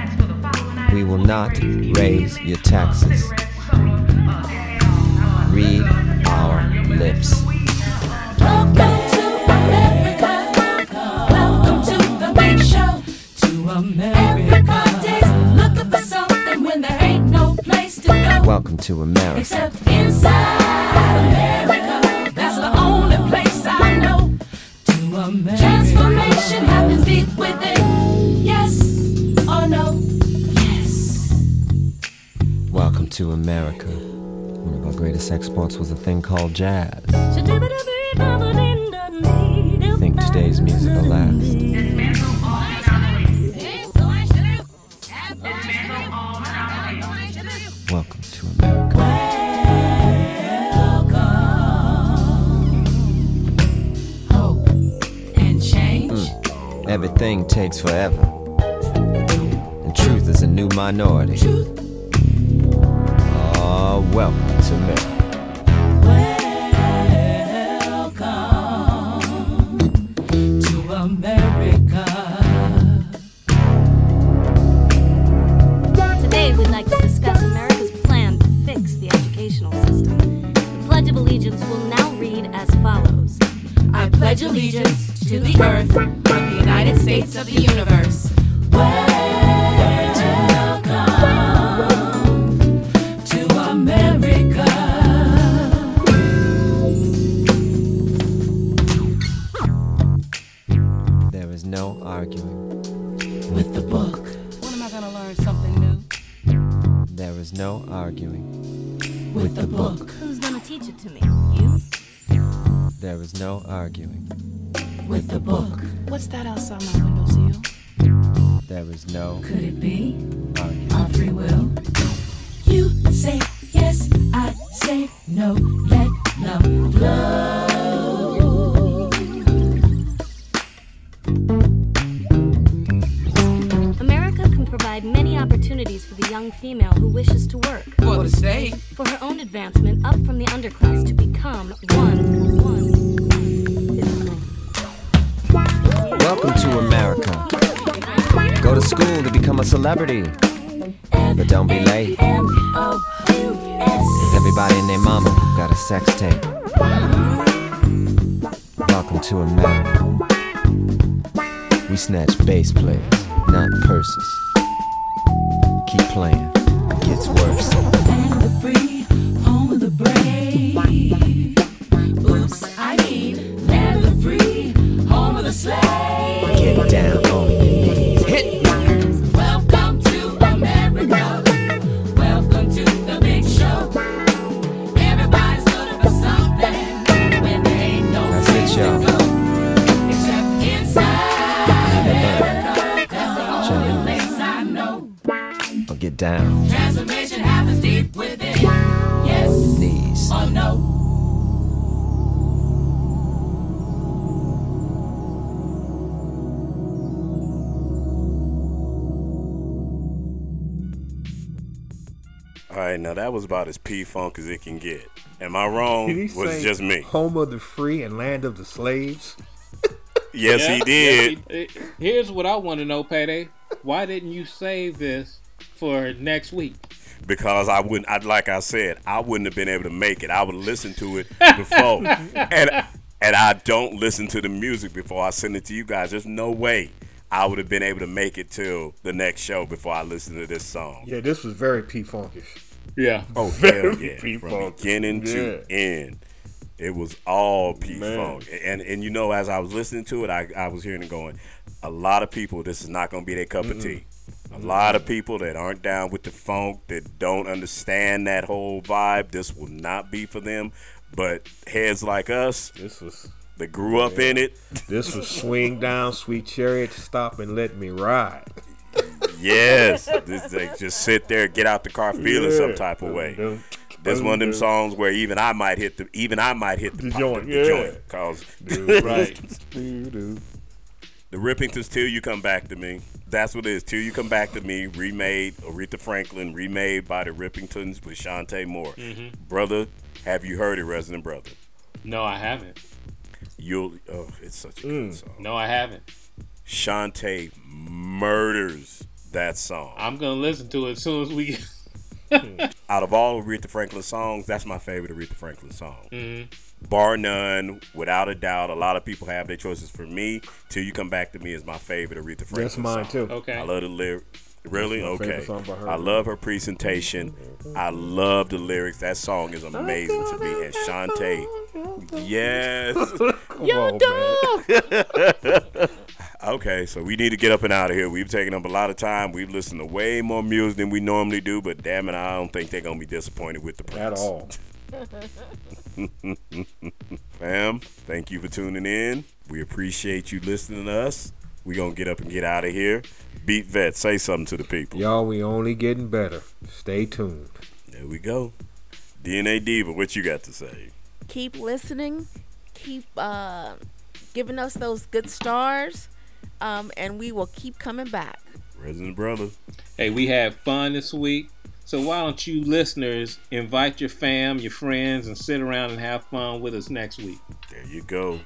We will not raise your taxes. Read our lips. Welcome to America. Welcome to the big show. To America. Looking for something when there ain't no place to go. Welcome to America. Except inside America. That's the only place I know. To America. To America. One of our greatest exports was a thing called jazz. I think today's music will last. Welcome to America. Hope and change. Everything takes forever. And truth is a new minority. Oh, welcome to America. Celebrity. But don't be late. Everybody and their mama got a sex tape. Welcome to America. We snatch bass players, not purses. Keep playing, it gets worse. Land the free, home of the brave. Oops, I mean, land of the free, home of the slave. Get down that was about as P Funk as it can get. Am I wrong? Did he Was it just me? Home of the free and land of the slaves? Yes, Yeah, he did. yes, he- here's what I want to know, Payday. Why didn't you save this for next week? because I wouldn't. I like I said, I wouldn't have been able to make it. I would listen to it before, and and I don't listen to the music before I send it to you guys. There's no way I would have been able to make it till the next show before I listen to this song. Yeah, this was very P Funkish. Yeah. Oh Very yeah! P From beginning to end, it was all P Funk. And and you know, as I was listening to it, I, I was hearing it going. A lot of people, this is not going to be their cup of mm-hmm. tea. A mm-hmm. lot of people that aren't down with the funk, that don't understand that whole vibe, this will not be for them. But heads like us, This was that grew up in it, this was swing down, sweet chariot, stop and let me ride. Yes, this, they just sit there, get out the car, feeling some type of way. Dun, This one of them songs where even I might hit the even I might hit the, The pop- joint, the yeah. joint, cause Right. dun, dun. The Rippingtons Till You Come Back to Me. That's what it is. Till You Come Back to Me, remade, Aretha Franklin, remade by the Rippingtons with Chanté Moore. Mm-hmm. Brother, have you heard it, Resident Brother? No, I haven't. You'll, oh, it's such a good mm. song. No, I haven't. Chanté murders that song. I'm gonna listen to it as soon as we. Out of all of Aretha Franklin songs, that's my favorite Aretha Franklin song. Mhm. Bar none, without a doubt. A lot of people have their choices. For me, Till You Come Back to Me is my favorite Aretha Franklin That's mine song. too. Okay. I love the lyric. Really? That's my favorite Okay. song by her. I love her presentation. I love the lyrics. That song is amazing to me. And Chanté, yes. Come on, man. Okay, so we need to get up and out of here. We've taken up a lot of time. We've listened to way more music than we normally do, but damn it, I don't think they're gonna be disappointed with the price. At all. Fam, thank you for tuning in. We appreciate you listening to us. We're gonna get up and get out of here. Beat Vet, say something to the people. Y'all, we only getting better. Stay tuned. There we go. DNA Diva, what you got to say? Keep listening. Keep uh, giving us those good stars. Um, and we will keep coming back. Resident Brother. Hey, we had fun this week. So why don't you listeners invite your fam, your friends, and sit around and have fun with us next week? There you go.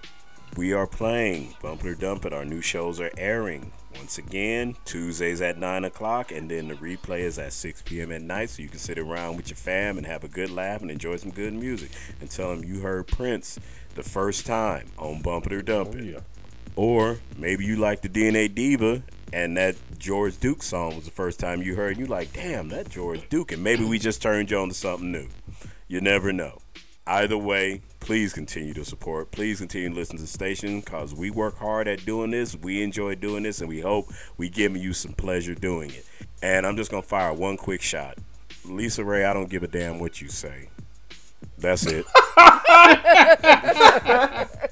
We are playing Bump It or Dump It. Our new shows are airing once again Tuesdays at 9 o'clock, and then the replay is at 6 p.m. at night. So you can sit around with your fam and have a good laugh and enjoy some good music and tell them you heard Prince the first time on Bump It or Dump It. Or maybe you like the DNA Diva and that George Duke song was the first time you heard, you like, damn, that George Duke. And maybe we just turned you on to something new. You never know. Either way, please continue to support. Please continue to listen to the station because we work hard at doing this. We enjoy doing this, and we hope we giving you some pleasure doing it. And I'm just gonna fire one quick shot. Lisa Ray, I don't give a damn what you say. That's it.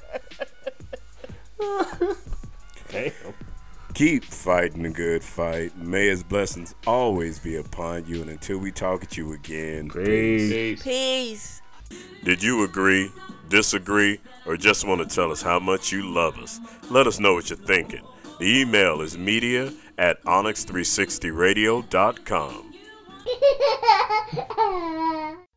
Damn. Keep fighting the good fight. May his blessings always be upon you. And until we talk at you again, peace. Peace. Did you agree, disagree, or just want to tell us how much you love us? Let us know what you're thinking. The email is media at onyx360radio.com.